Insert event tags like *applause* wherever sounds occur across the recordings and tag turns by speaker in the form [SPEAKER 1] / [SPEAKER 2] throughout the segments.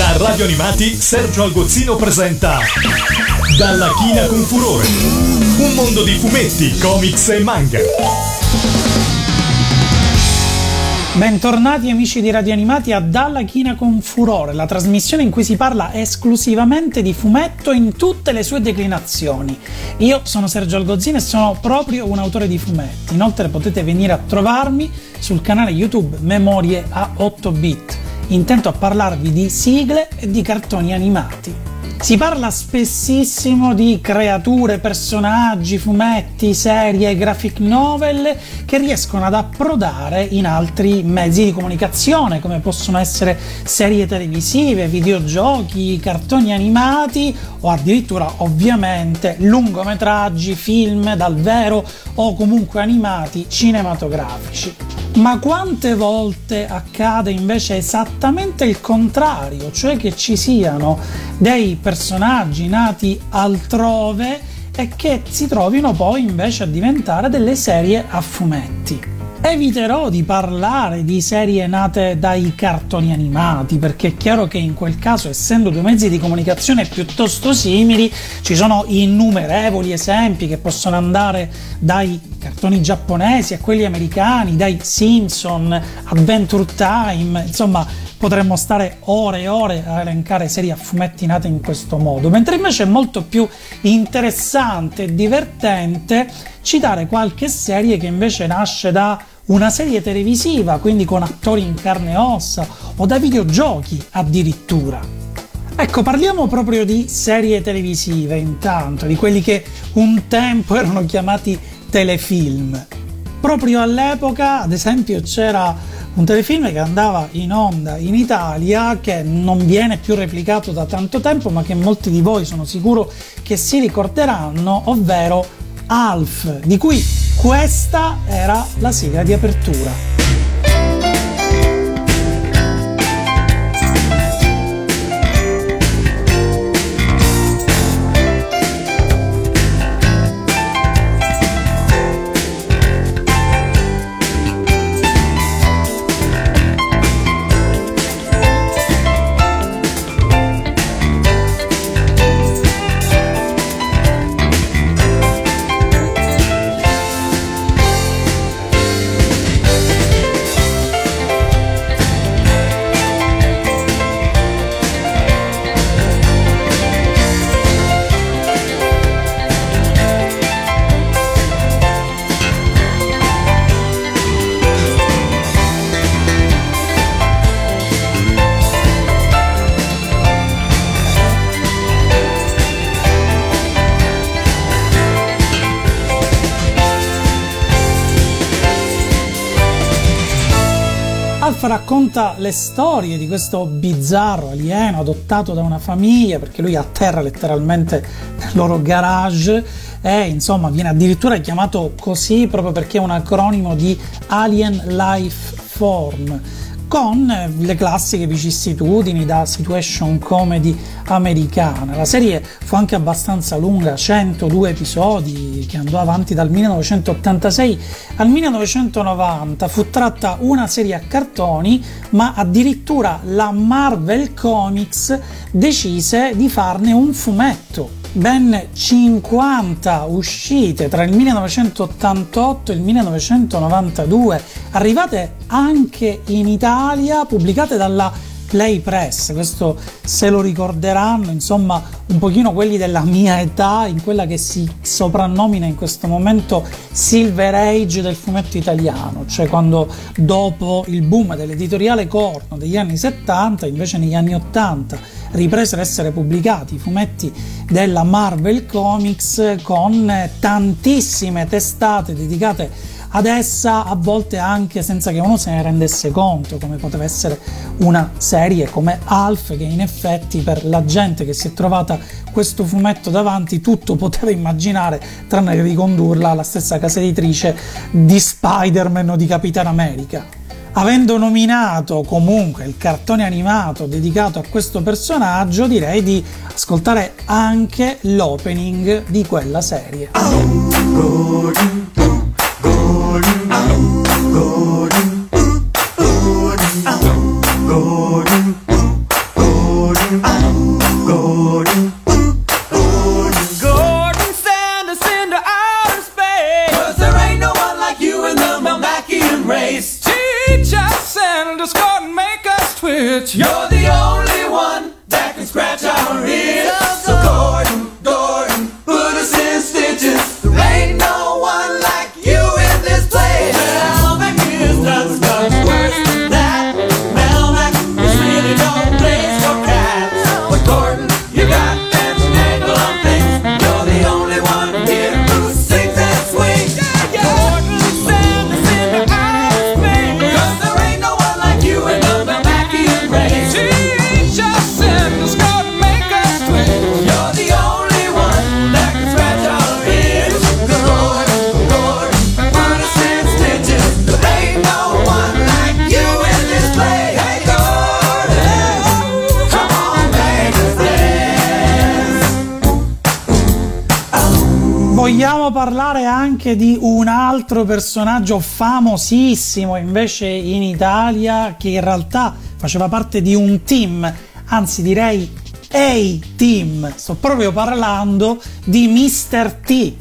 [SPEAKER 1] Da Radio Animati Sergio Algozzino presenta Dalla china con furore. Un mondo di fumetti, comics e manga.
[SPEAKER 2] Bentornati amici di Radio Animati a Dalla China con Furore, la trasmissione in cui si parla esclusivamente di fumetto in tutte le sue declinazioni. Io sono Sergio Algozzino e sono proprio un autore di fumetti. Inoltre potete venire a trovarmi sul canale YouTube Memorie a 8 bit, intento a parlarvi di sigle e di cartoni animati. Si parla spessissimo di creature, personaggi, fumetti, serie, graphic novel che riescono ad approdare in altri mezzi di comunicazione, come possono essere serie televisive, videogiochi, cartoni animati o addirittura ovviamente lungometraggi, film dal vero o comunque animati cinematografici. Ma quante volte accade invece esattamente il contrario, cioè che ci siano dei personaggi nati altrove e che si trovino poi invece a diventare delle serie a fumetti. Eviterò di parlare di serie nate dai cartoni animati, perché è chiaro che in quel caso, essendo due mezzi di comunicazione piuttosto simili, ci sono innumerevoli esempi che possono andare dai cartoni giapponesi a quelli americani, dai Simpson, Adventure Time, insomma potremmo stare ore e ore a elencare serie a fumetti nate in questo modo, mentre invece è molto più interessante e divertente citare qualche serie che invece nasce da una serie televisiva, quindi con attori in carne e ossa, o da videogiochi addirittura. Ecco, parliamo proprio di serie televisive intanto, di quelli che un tempo erano chiamati telefilm. Proprio all'epoca, ad esempio, c'era un telefilm che andava in onda in Italia che non viene più replicato da tanto tempo, ma che molti di voi sono sicuro che si ricorderanno, ovvero Alf, di cui questa era la sigla di apertura. Racconta le storie di questo bizzarro alieno adottato da una famiglia perché lui atterra letteralmente nel loro garage e insomma viene addirittura chiamato così proprio perché è un acronimo di Alien Life Form con le classiche vicissitudini da situation comedy americana. La serie fu anche abbastanza lunga, 102 episodi che andò avanti dal 1986 al 1990. Fu tratta una serie a cartoni, ma addirittura la Marvel Comics decise di farne un fumetto ben 50 uscite tra il 1988 e il 1992, arrivate anche in Italia, pubblicate dalla Play Press, questo se lo ricorderanno, insomma, un pochino quelli della mia età, in quella che si soprannomina in questo momento Silver Age del fumetto italiano, cioè quando dopo il boom dell'editoriale corno degli anni 70, invece negli anni 80 ripresero ad essere pubblicati i fumetti della Marvel Comics con tantissime testate dedicate ad essa, a volte anche senza che uno se ne rendesse conto, come poteva essere una serie come Alf, che in effetti per la gente che si è trovata questo fumetto davanti tutto poteva immaginare, tranne ricondurla alla stessa casa editrice di Spider-Man o di Capitan America. Avendo nominato comunque il cartone animato dedicato a questo personaggio, direi di ascoltare anche l'opening di quella serie.
[SPEAKER 3] switch.
[SPEAKER 2] Anche di un altro personaggio famosissimo invece in Italia che in realtà faceva parte di un team, anzi direi A-Team. Sto proprio parlando di Mr. T.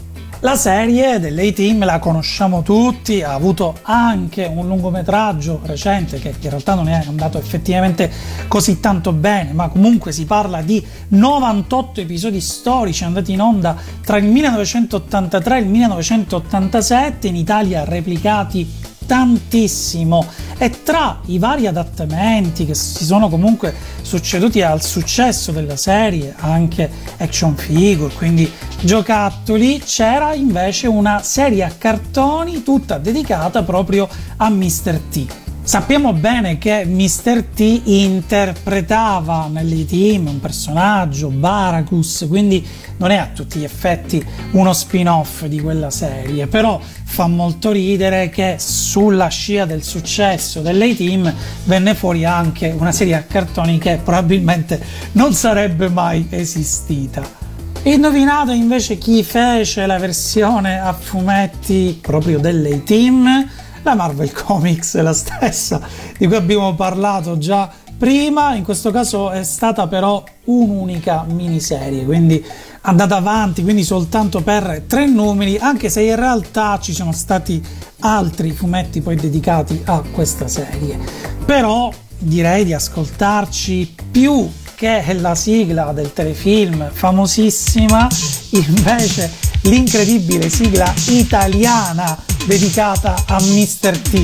[SPEAKER 2] La serie dell'A-Team la conosciamo tutti, ha avuto anche un lungometraggio recente che in realtà non è andato effettivamente così tanto bene, ma comunque si parla di 98 episodi storici andati in onda tra il 1983 e il 1987, in Italia replicati tantissimo e tra i vari adattamenti che si sono comunque succeduti al successo della serie, anche action figure, quindi giocattoli, c'era invece una serie a cartoni tutta dedicata proprio a Mr. T. Sappiamo bene che Mr. T interpretava nelle team un personaggio, Baracus, quindi non è a tutti gli effetti uno spin-off di quella serie, però fa molto ridere che sulla scia del successo delle team venne fuori anche una serie a cartoni che probabilmente non sarebbe mai esistita. Indovinate invece chi fece la versione a fumetti proprio delle team? La Marvel Comics è la stessa di cui abbiamo parlato già prima, in questo caso è stata però un'unica miniserie, quindi andata avanti, quindi soltanto per tre numeri, anche se in realtà ci sono stati altri fumetti poi dedicati a questa serie. Però direi di ascoltarci più che la sigla del telefilm famosissima, invece l'incredibile sigla italiana dedicata a Mr. T.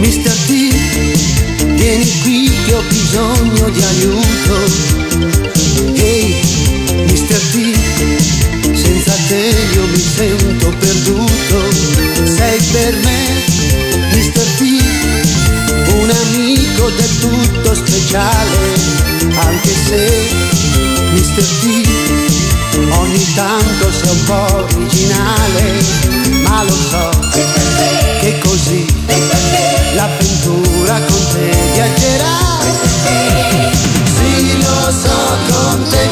[SPEAKER 4] Mr. T, vieni qui che ho bisogno di aiuto. Tutto speciale, anche se, Mr. T, ogni tanto sei un po' originale, ma lo so che così l'avventura con te viaggerà. Sì, lo so, con te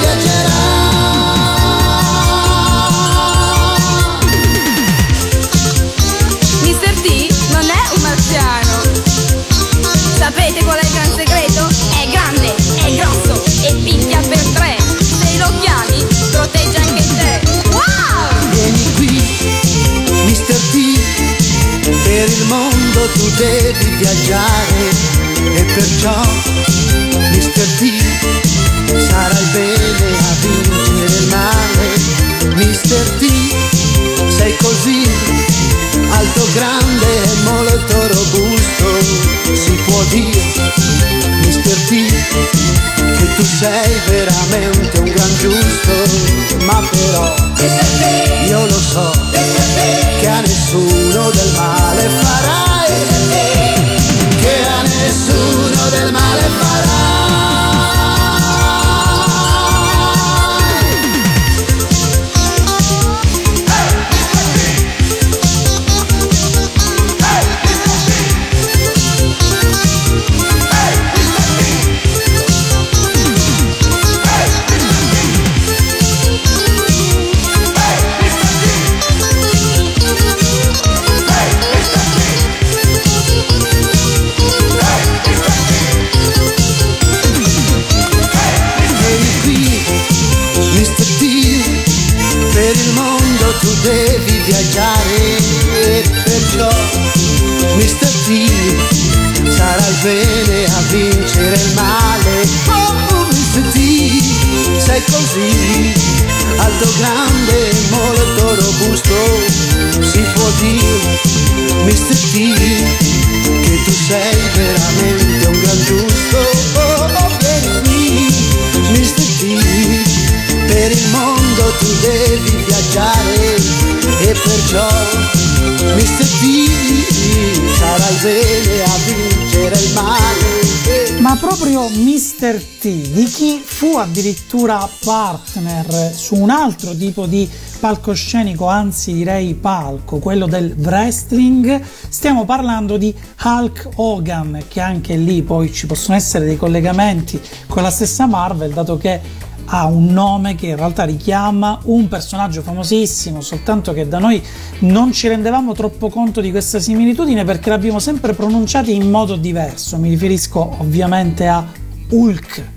[SPEAKER 2] Proprio Mr. T, di chi fu addirittura partner su un altro tipo di palcoscenico, anzi direi palco, quello del wrestling, stiamo parlando di Hulk Hogan, che anche lì poi ci possono essere dei collegamenti con la stessa Marvel, dato che ha un nome che in realtà richiama un personaggio famosissimo, soltanto che da noi non ci rendevamo troppo conto di questa similitudine perché l'abbiamo sempre pronunciata in modo diverso. Mi riferisco ovviamente a Hulk.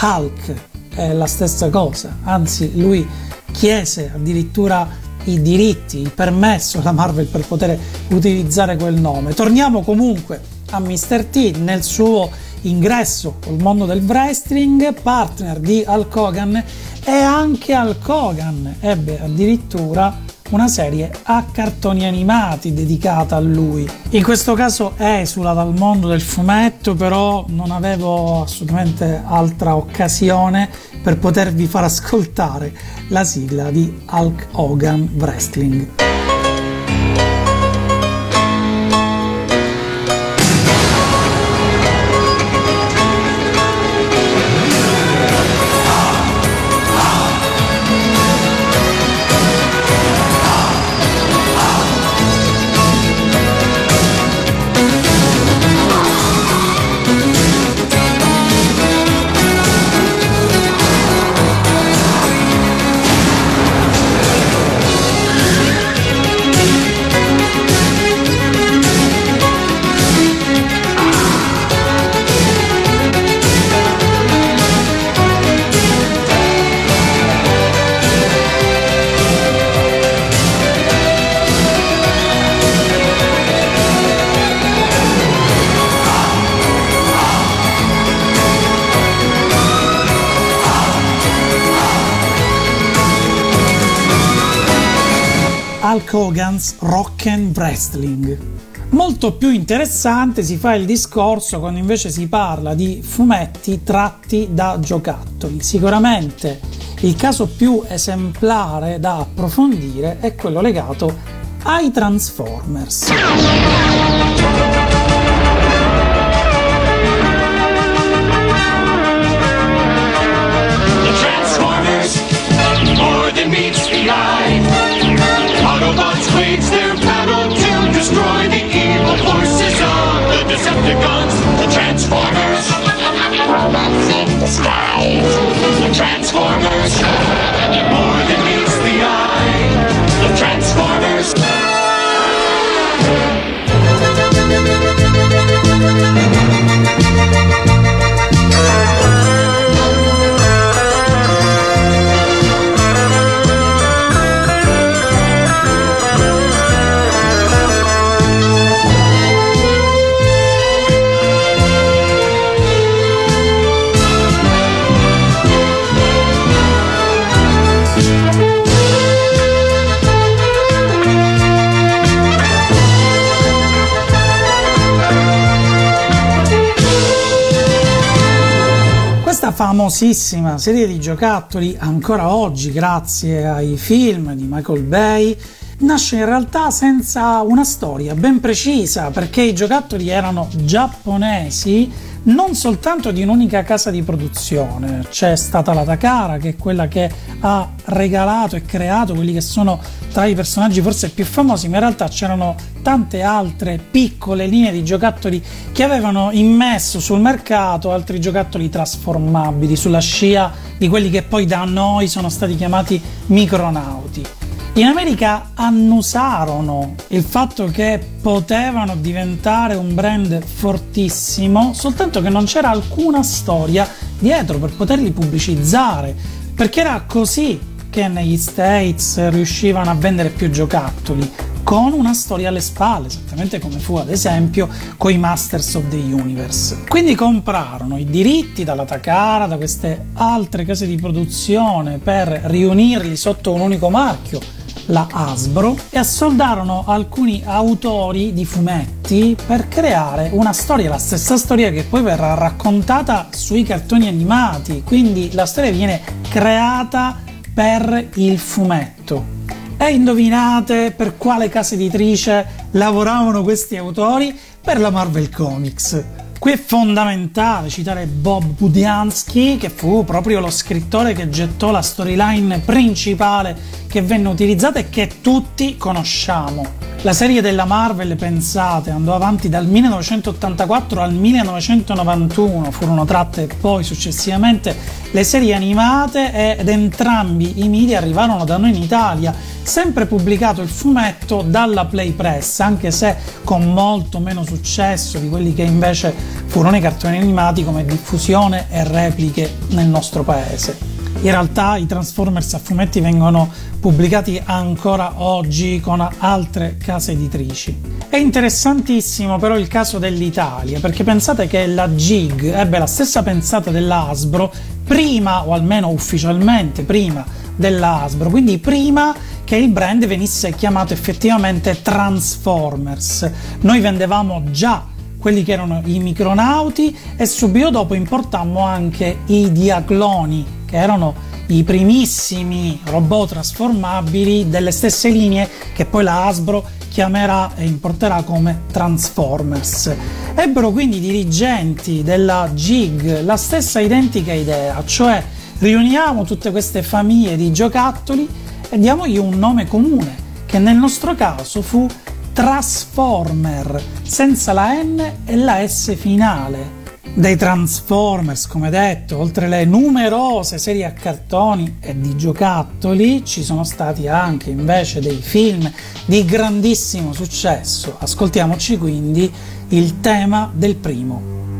[SPEAKER 2] Hulk è la stessa cosa, anzi lui chiese addirittura i diritti, il permesso alla Marvel per poter utilizzare quel nome. Torniamo comunque a Mr. T nel suo ingresso col mondo del wrestling, partner di Hulk Hogan e anche Hulk Hogan ebbe addirittura una serie a cartoni animati dedicata a lui. In questo caso esula dal mondo del fumetto, però non avevo assolutamente altra occasione per potervi far ascoltare la sigla di Hulk Hogan Wrestling. Hogan's Rock Wrestling. Molto più interessante si fa il discorso quando invece si parla di fumetti tratti da giocattoli. Sicuramente il caso più esemplare da approfondire è quello legato ai Transformers.
[SPEAKER 5] Wage their battle to destroy the evil forces of the Decepticons. The Transformers, robots in disguise. The Transformers,
[SPEAKER 2] famosissima serie di giocattoli, ancora oggi grazie ai film di Michael Bay, nasce in realtà senza una storia ben precisa perché i giocattoli erano giapponesi non soltanto di un'unica casa di produzione, c'è stata la Takara che è quella che ha regalato e creato quelli che sono tra i personaggi forse più famosi, ma in realtà c'erano tante altre piccole linee di giocattoli che avevano immesso sul mercato altri giocattoli trasformabili sulla scia di quelli che poi da noi sono stati chiamati micronauti. In America annusarono il fatto che potevano diventare un brand fortissimo, soltanto che non c'era alcuna storia dietro per poterli pubblicizzare, perché era così che negli States riuscivano a vendere più giocattoli, con una storia alle spalle, esattamente come fu ad esempio con i Masters of the Universe. Quindi comprarono i diritti dalla Takara, da queste altre case di produzione per riunirli sotto un unico marchio, la Hasbro, e assoldarono alcuni autori di fumetti per creare una storia, la stessa storia che poi verrà raccontata sui cartoni animati, quindi la storia viene creata per il fumetto. E indovinate per quale casa editrice lavoravano questi autori? Per la Marvel Comics. Qui è fondamentale citare Bob Budiansky, che fu proprio lo scrittore che gettò la storyline principale che venne utilizzata e che tutti conosciamo. La serie della Marvel, pensate, andò avanti dal 1984 al 1991, furono tratte poi successivamente le serie animate ed entrambi i media arrivarono da noi in Italia, sempre pubblicato il fumetto dalla Play Press, anche se con molto meno successo di quelli che invece furono i cartoni animati come diffusione e repliche nel nostro paese. In realtà i Transformers a fumetti vengono pubblicati ancora oggi con altre case editrici. È interessantissimo però il caso dell'Italia, perché pensate che la Gig ebbe la stessa pensata della Hasbro prima, o almeno ufficialmente prima della Hasbro, quindi prima che il brand venisse chiamato effettivamente Transformers. Noi vendevamo già quelli che erano i micronauti e subito dopo importammo anche i diacloni che erano i primissimi robot trasformabili delle stesse linee che poi la Hasbro chiamerà e importerà come Transformers. Ebbero quindi i dirigenti della GIG la stessa identica idea, cioè riuniamo tutte queste famiglie di giocattoli e diamogli un nome comune, che nel nostro caso fu Transformer, senza la N e la S finale dei Transformers, come detto, oltre le numerose serie a cartoni e di giocattoli, ci sono stati anche invece dei film di grandissimo successo. Ascoltiamoci quindi il tema del primo.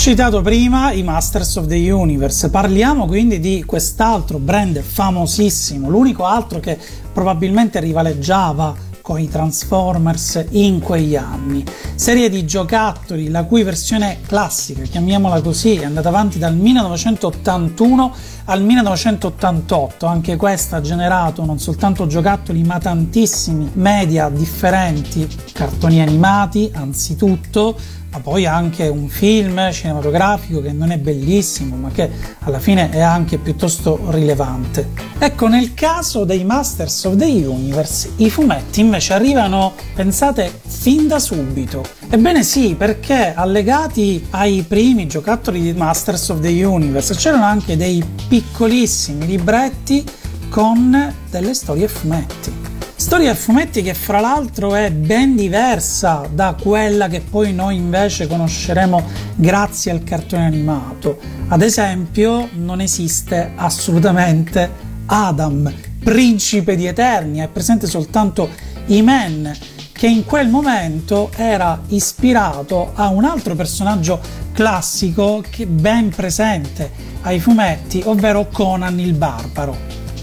[SPEAKER 2] Citato prima i Masters of the Universe, parliamo quindi di quest'altro brand famosissimo, l'unico altro che probabilmente rivaleggiava con i Transformers in quegli anni. Serie di giocattoli la cui versione classica, chiamiamola così, è andata avanti dal 1981 al 1988. Anche questa ha generato non soltanto giocattoli ma tantissimi media differenti, cartoni animati anzitutto, ma poi anche un film cinematografico che non è bellissimo, ma che alla fine è anche piuttosto rilevante. Ecco, nel caso dei Masters of the Universe, i fumetti invece arrivano, pensate, fin da subito. Ebbene sì, perché allegati ai primi giocattoli di Masters of the Universe c'erano anche dei piccolissimi libretti con delle storie a fumetti. Storia a fumetti che fra l'altro è ben diversa da quella che poi noi invece conosceremo grazie al cartone animato. Ad esempio non esiste assolutamente Adam, principe di Eternia, è presente soltanto Iman, che in quel momento era ispirato a un altro personaggio classico che ben presente ai fumetti, ovvero Conan il Barbaro.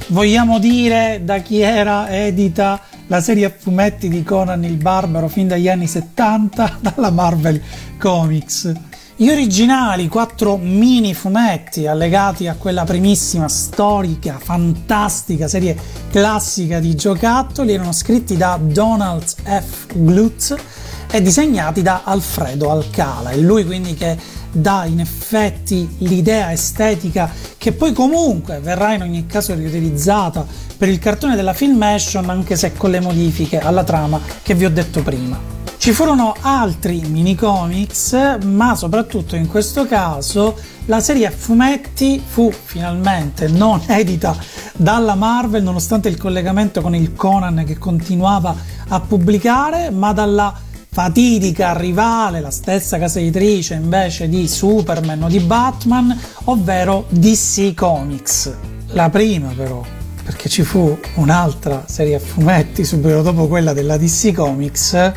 [SPEAKER 2] Vogliamo dire da chi era edita la serie a fumetti di Conan il Barbaro fin dagli anni 70 *laughs* dalla Marvel Comics. Gli originali quattro mini fumetti allegati a quella primissima storica, fantastica serie classica di giocattoli erano scritti da Donald F. Glutz e disegnati da Alfredo Alcala. È lui quindi che dà in effetti l'idea estetica che poi comunque verrà in ogni caso riutilizzata per il cartone della Filmation anche se con le modifiche alla trama che vi ho detto prima. Ci furono altri minicomics, ma soprattutto in questo caso la serie a fumetti fu finalmente non edita dalla Marvel nonostante il collegamento con il Conan che continuava a pubblicare, ma dalla fatidica rivale, la stessa casa editrice invece di Superman o di Batman, ovvero DC Comics. La prima però, perché ci fu un'altra serie a fumetti subito dopo quella della DC Comics,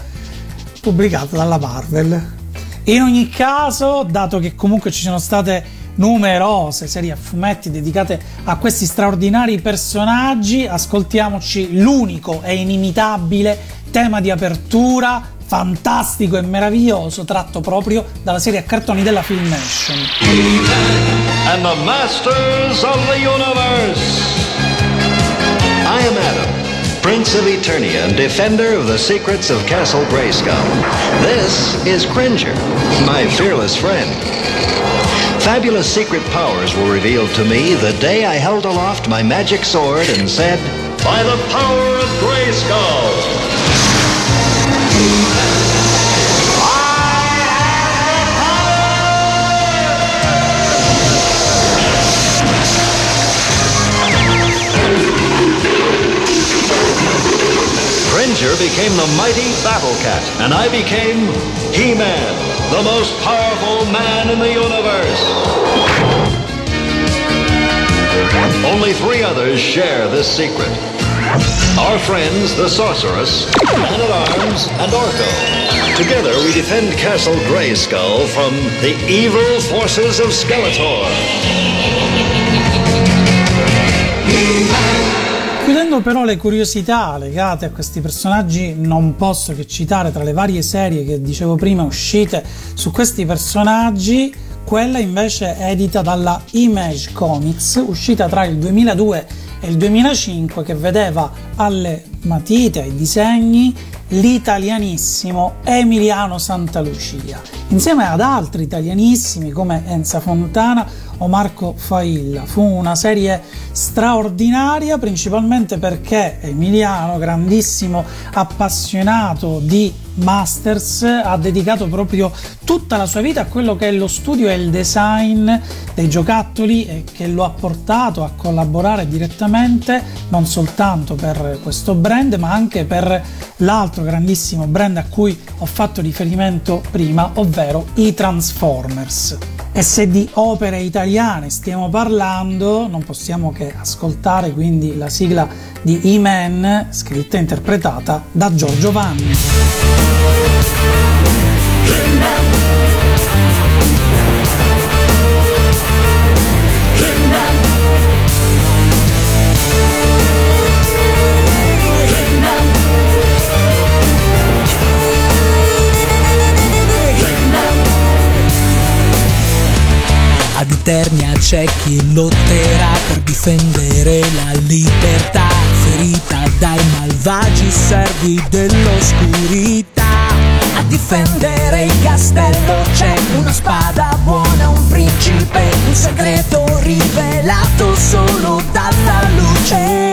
[SPEAKER 2] pubblicata dalla Marvel. In ogni caso, dato che comunque ci sono state numerose serie a fumetti dedicate a questi straordinari personaggi, ascoltiamoci l'unico e inimitabile tema di apertura fantastico e meraviglioso tratto proprio dalla serie a cartoni della Filmation.
[SPEAKER 6] and the masters of the universe. I am Adam, Prince of Eternia and defender of the secrets of Castle Grayskull. This is Cringer, my fearless friend. Fabulous secret powers were revealed to me the day I held aloft my magic sword and said, By the power of Grayskull! Became the mighty Battle Cat, and I became He-Man, the most powerful man in the universe. Only three others share this secret. Our friends, the Sorceress, Man-at-Arms, and Orko. Together we defend Castle Grayskull from the evil forces of Skeletor.
[SPEAKER 2] Chiudendo però le curiosità legate a questi personaggi, non posso che citare tra le varie serie che dicevo prima uscite su questi personaggi, quella invece edita dalla Image Comics, uscita tra il 2002 e il 2005, che vedeva alle matite, ai disegni, l'italianissimo Emiliano Santalucia, insieme ad altri italianissimi come Enza Fontana o Marco Failla. Fu una serie straordinaria principalmente perché Emiliano, grandissimo appassionato di Masters, ha dedicato proprio tutta la sua vita a quello che è lo studio e il design dei giocattoli e che lo ha portato a collaborare direttamente non soltanto per questo brand ma anche per l'altro grandissimo brand a cui ho fatto riferimento prima, ovvero i Transformers. E se di opere italiane stiamo parlando, non possiamo che ascoltare quindi la sigla di E-Man, scritta e interpretata da Giorgio Vanni.
[SPEAKER 7] Eternia c'è chi lotterà per difendere la libertà, ferita dai malvagi servi dell'oscurità. A difendere il castello c'è una spada buona, un principe, un segreto rivelato solo dalla luce.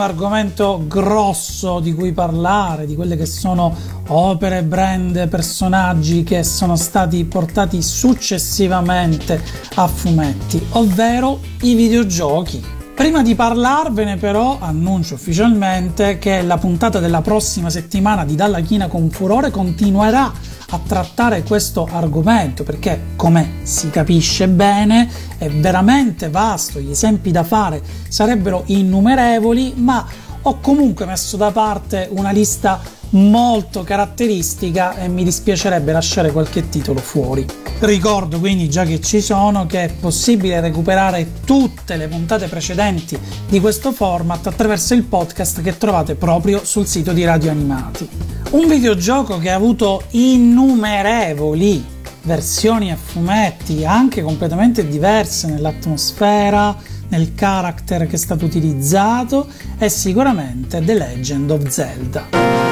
[SPEAKER 2] Ultimo argomento grosso di cui parlare, di quelle che sono opere, brand, personaggi che sono stati portati successivamente a fumetti, ovvero i videogiochi. Prima di parlarvene però annuncio ufficialmente che la puntata della prossima settimana di Dalla China con Furore continuerà a trattare questo argomento perché come si capisce bene è veramente vasto, gli esempi da fare sarebbero innumerevoli, ma ho comunque messo da parte una lista molto caratteristica e mi dispiacerebbe lasciare qualche titolo fuori. Ricordo quindi già che ci sono che è possibile recuperare tutte le puntate precedenti di questo format attraverso il podcast che trovate proprio sul sito di Radio Animati. Un videogioco che ha avuto innumerevoli versioni a fumetti, anche completamente diverse nell'atmosfera, nel character che è stato utilizzato, è sicuramente The Legend of Zelda.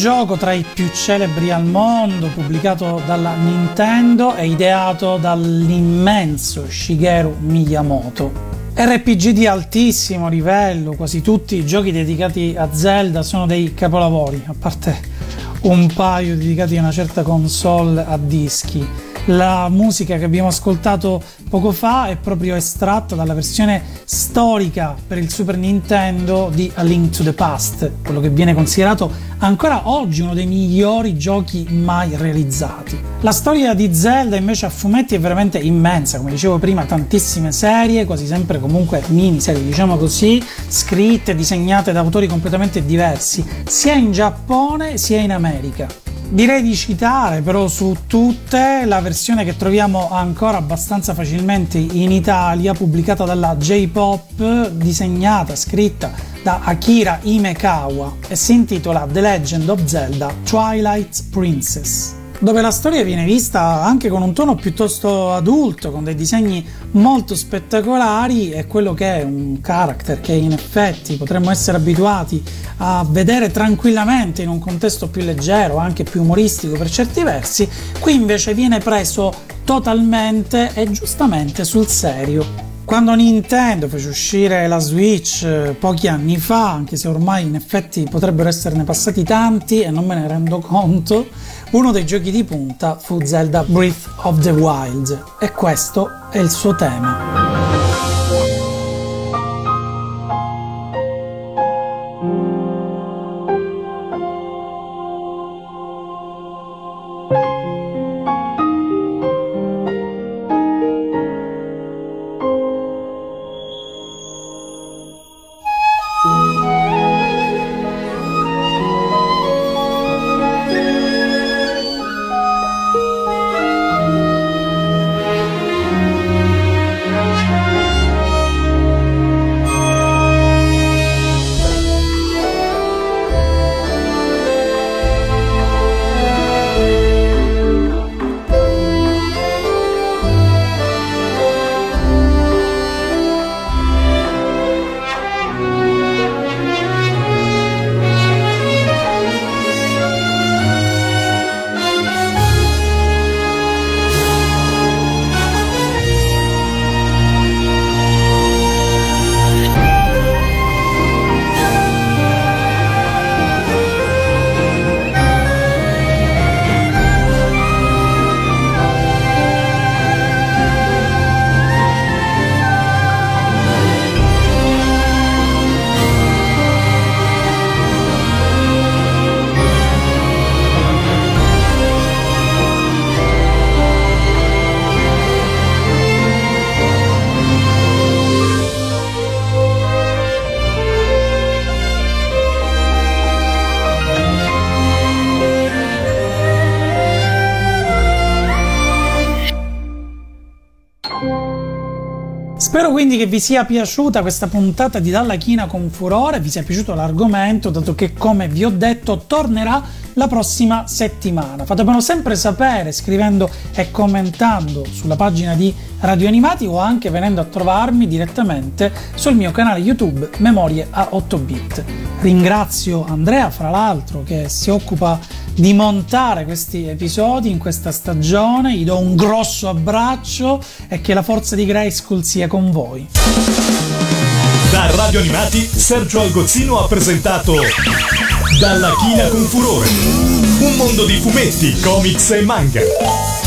[SPEAKER 2] Videogioco tra i più celebri al mondo, pubblicato dalla Nintendo e ideato dall'immenso Shigeru Miyamoto. RPG di altissimo livello, quasi tutti i giochi dedicati a Zelda sono dei capolavori, a parte un paio dedicati a una certa console a dischi. La musica che abbiamo ascoltato poco fa è proprio estratta dalla versione storica per il Super Nintendo di A Link to the Past, quello che viene considerato ancora oggi uno dei migliori giochi mai realizzati. La storia di Zelda invece a fumetti è veramente immensa, come dicevo prima, tantissime serie, quasi sempre comunque miniserie, diciamo così, scritte e disegnate da autori completamente diversi, sia in Giappone sia in America. Direi di citare però su tutte la versione che troviamo ancora abbastanza facilmente in Italia, pubblicata dalla J-Pop, disegnata, scritta da Akira Imekawa e si intitola The Legend of Zelda Twilight Princess dove la storia viene vista anche con un tono piuttosto adulto, con dei disegni molto spettacolari e quello che è un character che in effetti potremmo essere abituati a vedere tranquillamente in un contesto più leggero, anche più umoristico per certi versi, qui invece viene preso totalmente e giustamente sul serio. Quando Nintendo fece uscire la Switch eh, pochi anni fa, anche se ormai in effetti potrebbero esserne passati tanti e non me ne rendo conto, uno dei giochi di punta fu Zelda Breath of the Wild e questo è il suo tema. Quindi che vi sia piaciuta questa puntata di Dalla China con Furore, vi sia piaciuto l'argomento, dato che come vi ho detto tornerà la prossima settimana. Fatemelo sempre sapere scrivendo e commentando sulla pagina di Radio Animati o anche venendo a trovarmi direttamente sul mio canale YouTube Memorie a 8 bit. Ringrazio Andrea, fra l'altro, che si occupa di montare questi episodi in questa stagione. Gli do un grosso abbraccio e che la forza di Grayskull sia con voi.
[SPEAKER 1] Da Radio Animati, Sergio Algozzino ha presentato Dalla China con Furore. Un mondo di fumetti, comics e manga.